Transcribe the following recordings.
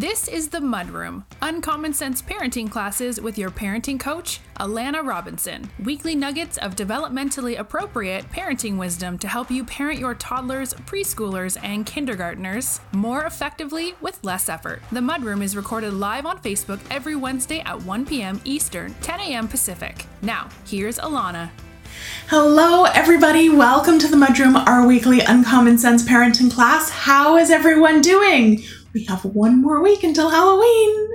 This is the Mudroom, uncommon sense parenting classes with your parenting coach, Alana Robinson. Weekly nuggets of developmentally appropriate parenting wisdom to help you parent your toddlers, preschoolers, and kindergartners more effectively with less effort. The Mudroom is recorded live on Facebook every Wednesday at 1 p.m. Eastern, 10 a.m. Pacific. Now, here's Alana. Hello, everybody. Welcome to the Mudroom, our weekly Uncommon Sense parenting class. How is everyone doing? We have one more week until Halloween.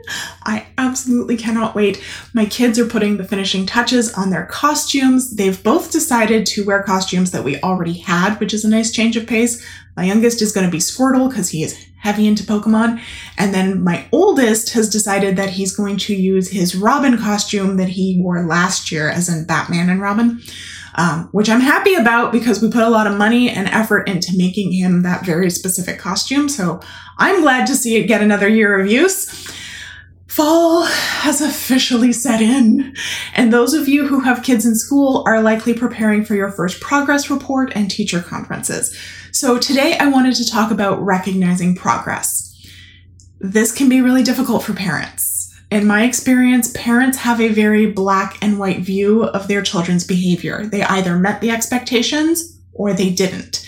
I absolutely cannot wait. My kids are putting the finishing touches on their costumes. They've both decided to wear costumes that we already had, which is a nice change of pace. My youngest is going to be Squirtle because he is heavy into Pokemon. And then my oldest has decided that he's going to use his Robin costume that he wore last year, as in Batman and Robin um, which I'm happy about because we put a lot of money and effort into making him that very specific costume. So I'm glad to see it get another year of use. Fall has officially set in, and those of you who have kids in school are likely preparing for your first progress report and teacher conferences. So today I wanted to talk about recognizing progress. This can be really difficult for parents in my experience, parents have a very black and white view of their children's behavior. They either met the expectations or they didn't.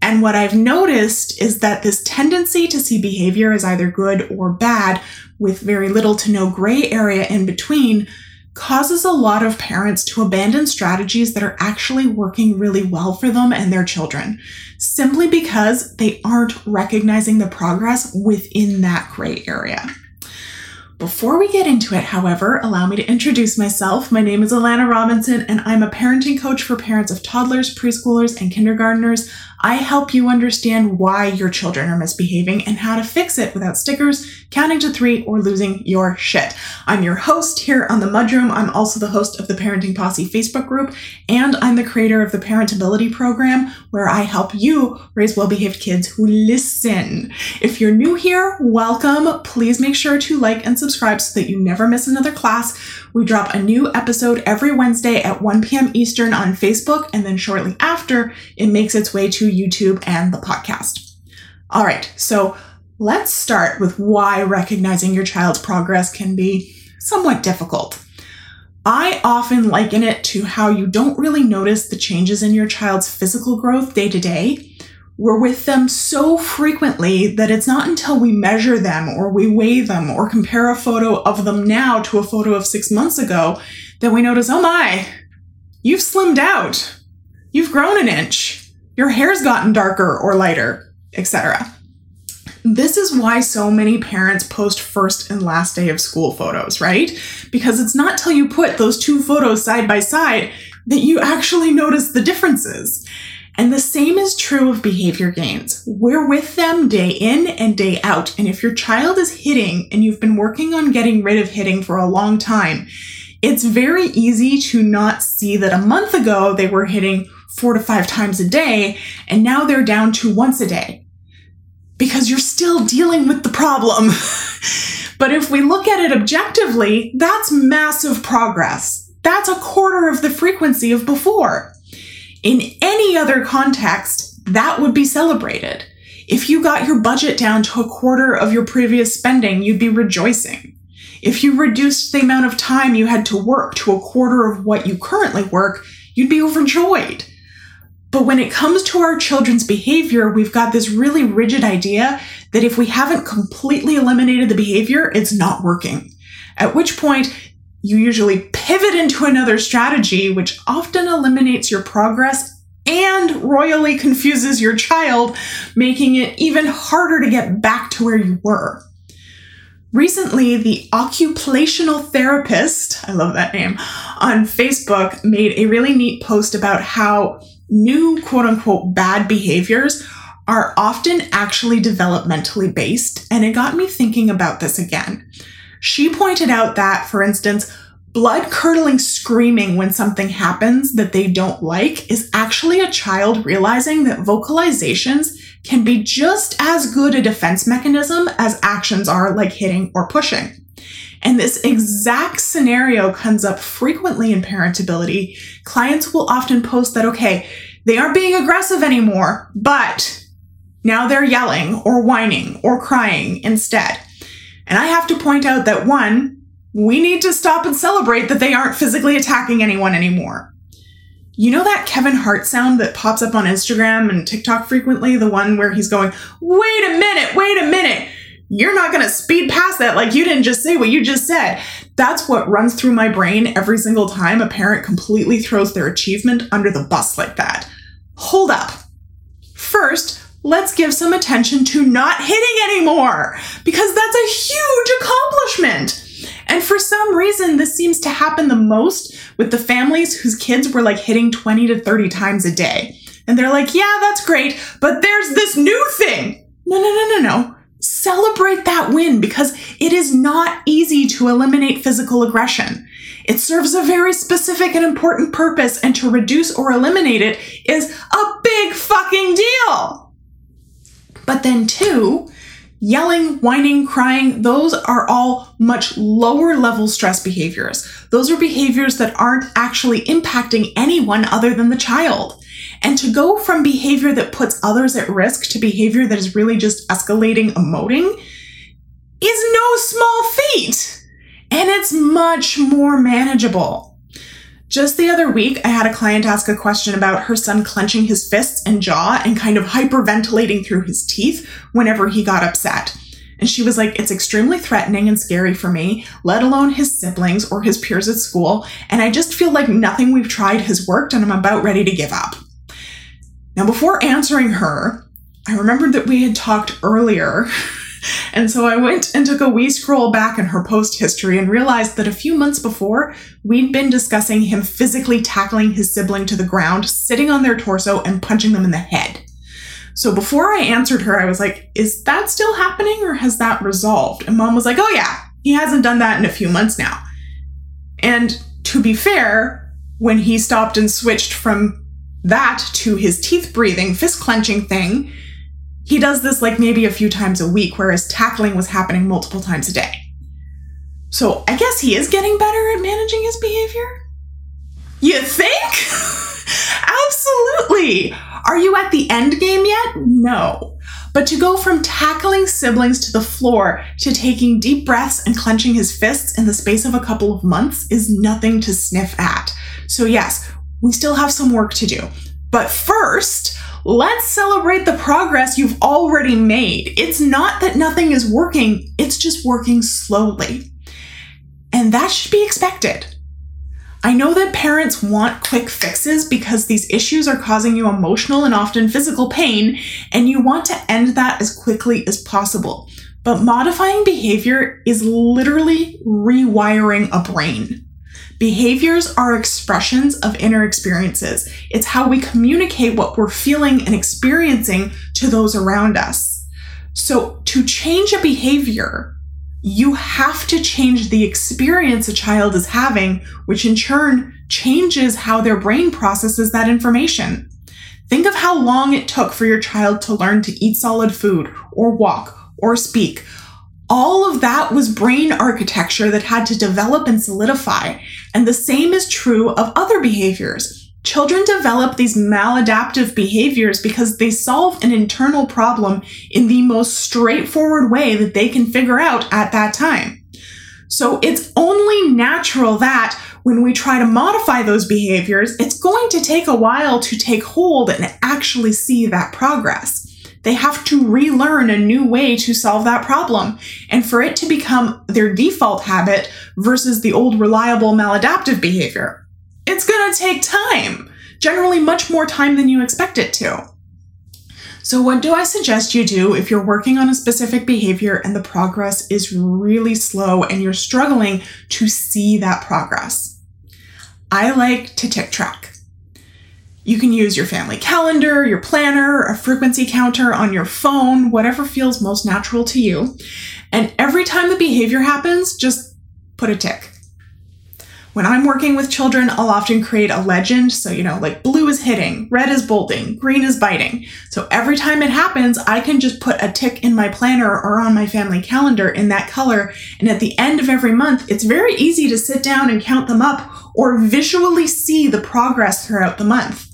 And what I've noticed is that this tendency to see behavior as either good or bad, with very little to no gray area in between, causes a lot of parents to abandon strategies that are actually working really well for them and their children, simply because they aren't recognizing the progress within that gray area. Before we get into it, however, allow me to introduce myself. My name is Alana Robinson, and I'm a parenting coach for parents of toddlers, preschoolers, and kindergartners. I help you understand why your children are misbehaving and how to fix it without stickers, counting to three, or losing your shit. I'm your host here on the Mudroom. I'm also the host of the Parenting Posse Facebook group, and I'm the creator of the Parentability program, where I help you raise well behaved kids who listen. If you're new here, welcome. Please make sure to like and subscribe so that you never miss another class. We drop a new episode every Wednesday at 1 p.m. Eastern on Facebook, and then shortly after, it makes its way to YouTube and the podcast. All right, so let's start with why recognizing your child's progress can be somewhat difficult. I often liken it to how you don't really notice the changes in your child's physical growth day to day. We're with them so frequently that it's not until we measure them or we weigh them or compare a photo of them now to a photo of six months ago that we notice, oh my, you've slimmed out. You've grown an inch your hair's gotten darker or lighter, etc. This is why so many parents post first and last day of school photos, right? Because it's not till you put those two photos side by side that you actually notice the differences. And the same is true of behavior gains. We're with them day in and day out. And if your child is hitting and you've been working on getting rid of hitting for a long time, it's very easy to not see that a month ago they were hitting four to five times a day, and now they're down to once a day because you're still dealing with the problem. but if we look at it objectively, that's massive progress. That's a quarter of the frequency of before. In any other context, that would be celebrated. If you got your budget down to a quarter of your previous spending, you'd be rejoicing. If you reduced the amount of time you had to work to a quarter of what you currently work, you'd be overjoyed. But when it comes to our children's behavior, we've got this really rigid idea that if we haven't completely eliminated the behavior, it's not working. At which point, you usually pivot into another strategy, which often eliminates your progress and royally confuses your child, making it even harder to get back to where you were. Recently, the occupational therapist, I love that name, on Facebook made a really neat post about how new quote unquote bad behaviors are often actually developmentally based, and it got me thinking about this again. She pointed out that, for instance, blood curdling screaming when something happens that they don't like is actually a child realizing that vocalizations can be just as good a defense mechanism as actions are like hitting or pushing. And this exact scenario comes up frequently in parentability. Clients will often post that, okay, they aren't being aggressive anymore, but now they're yelling or whining or crying instead. And I have to point out that one, we need to stop and celebrate that they aren't physically attacking anyone anymore. You know that Kevin Hart sound that pops up on Instagram and TikTok frequently? The one where he's going, wait a minute, wait a minute. You're not going to speed past that like you didn't just say what you just said. That's what runs through my brain every single time a parent completely throws their achievement under the bus like that. Hold up. First, let's give some attention to not hitting anymore because that's a huge accomplishment. And for some reason, this seems to happen the most with the families whose kids were like hitting 20 to 30 times a day. And they're like, yeah, that's great, but there's this new thing. No, no, no, no, no. Celebrate that win because it is not easy to eliminate physical aggression. It serves a very specific and important purpose, and to reduce or eliminate it is a big fucking deal. But then, two, Yelling, whining, crying, those are all much lower level stress behaviors. Those are behaviors that aren't actually impacting anyone other than the child. And to go from behavior that puts others at risk to behavior that is really just escalating, emoting, is no small feat. And it's much more manageable. Just the other week, I had a client ask a question about her son clenching his fists and jaw and kind of hyperventilating through his teeth whenever he got upset. And she was like, It's extremely threatening and scary for me, let alone his siblings or his peers at school. And I just feel like nothing we've tried has worked and I'm about ready to give up. Now, before answering her, I remembered that we had talked earlier And so I went and took a wee scroll back in her post history and realized that a few months before, we'd been discussing him physically tackling his sibling to the ground, sitting on their torso, and punching them in the head. So before I answered her, I was like, is that still happening or has that resolved? And mom was like, oh yeah, he hasn't done that in a few months now. And to be fair, when he stopped and switched from that to his teeth breathing, fist clenching thing, he does this like maybe a few times a week, whereas tackling was happening multiple times a day. So I guess he is getting better at managing his behavior? You think? Absolutely. Are you at the end game yet? No. But to go from tackling siblings to the floor to taking deep breaths and clenching his fists in the space of a couple of months is nothing to sniff at. So, yes, we still have some work to do. But first, let's celebrate the progress you've already made. It's not that nothing is working, it's just working slowly. And that should be expected. I know that parents want quick fixes because these issues are causing you emotional and often physical pain, and you want to end that as quickly as possible. But modifying behavior is literally rewiring a brain. Behaviors are expressions of inner experiences. It's how we communicate what we're feeling and experiencing to those around us. So, to change a behavior, you have to change the experience a child is having, which in turn changes how their brain processes that information. Think of how long it took for your child to learn to eat solid food, or walk, or speak, all of that was brain architecture that had to develop and solidify. And the same is true of other behaviors. Children develop these maladaptive behaviors because they solve an internal problem in the most straightforward way that they can figure out at that time. So it's only natural that when we try to modify those behaviors, it's going to take a while to take hold and actually see that progress. They have to relearn a new way to solve that problem. And for it to become their default habit versus the old reliable maladaptive behavior, it's going to take time, generally much more time than you expect it to. So, what do I suggest you do if you're working on a specific behavior and the progress is really slow and you're struggling to see that progress? I like to tick track. You can use your family calendar, your planner, a frequency counter on your phone, whatever feels most natural to you. And every time the behavior happens, just put a tick. When I'm working with children, I'll often create a legend. So, you know, like blue is hitting, red is bolting, green is biting. So every time it happens, I can just put a tick in my planner or on my family calendar in that color. And at the end of every month, it's very easy to sit down and count them up or visually see the progress throughout the month.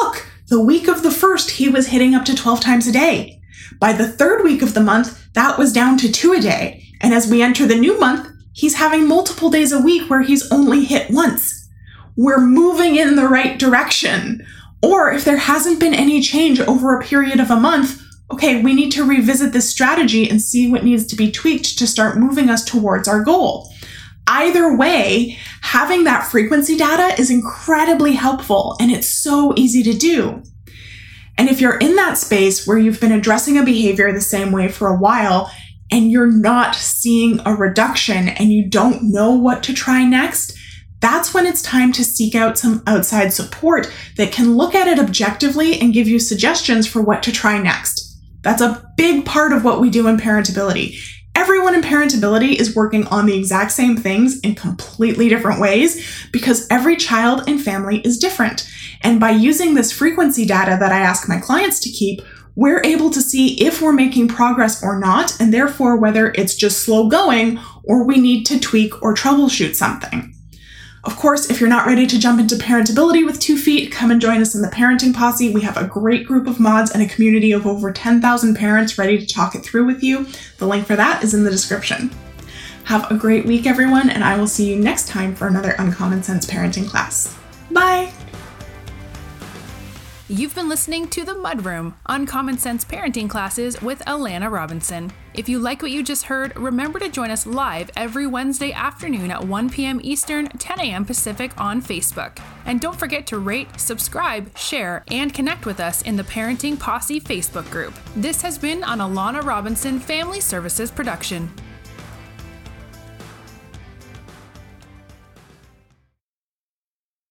Look, the week of the first, he was hitting up to 12 times a day. By the third week of the month, that was down to two a day. And as we enter the new month, he's having multiple days a week where he's only hit once. We're moving in the right direction. Or if there hasn't been any change over a period of a month, okay, we need to revisit this strategy and see what needs to be tweaked to start moving us towards our goal. Either way, having that frequency data is incredibly helpful and it's so easy to do. And if you're in that space where you've been addressing a behavior the same way for a while and you're not seeing a reduction and you don't know what to try next, that's when it's time to seek out some outside support that can look at it objectively and give you suggestions for what to try next. That's a big part of what we do in Parentability. Everyone in Parentability is working on the exact same things in completely different ways because every child and family is different. And by using this frequency data that I ask my clients to keep, we're able to see if we're making progress or not, and therefore whether it's just slow going or we need to tweak or troubleshoot something. Of course, if you're not ready to jump into parentability with two feet, come and join us in the Parenting Posse. We have a great group of mods and a community of over 10,000 parents ready to talk it through with you. The link for that is in the description. Have a great week, everyone, and I will see you next time for another Uncommon Sense parenting class. Bye! You've been listening to The Mudroom Uncommon Sense Parenting Classes with Alana Robinson. If you like what you just heard, remember to join us live every Wednesday afternoon at 1 p.m. Eastern, 10 a.m. Pacific on Facebook. And don't forget to rate, subscribe, share, and connect with us in the Parenting Posse Facebook group. This has been an Alana Robinson Family Services production.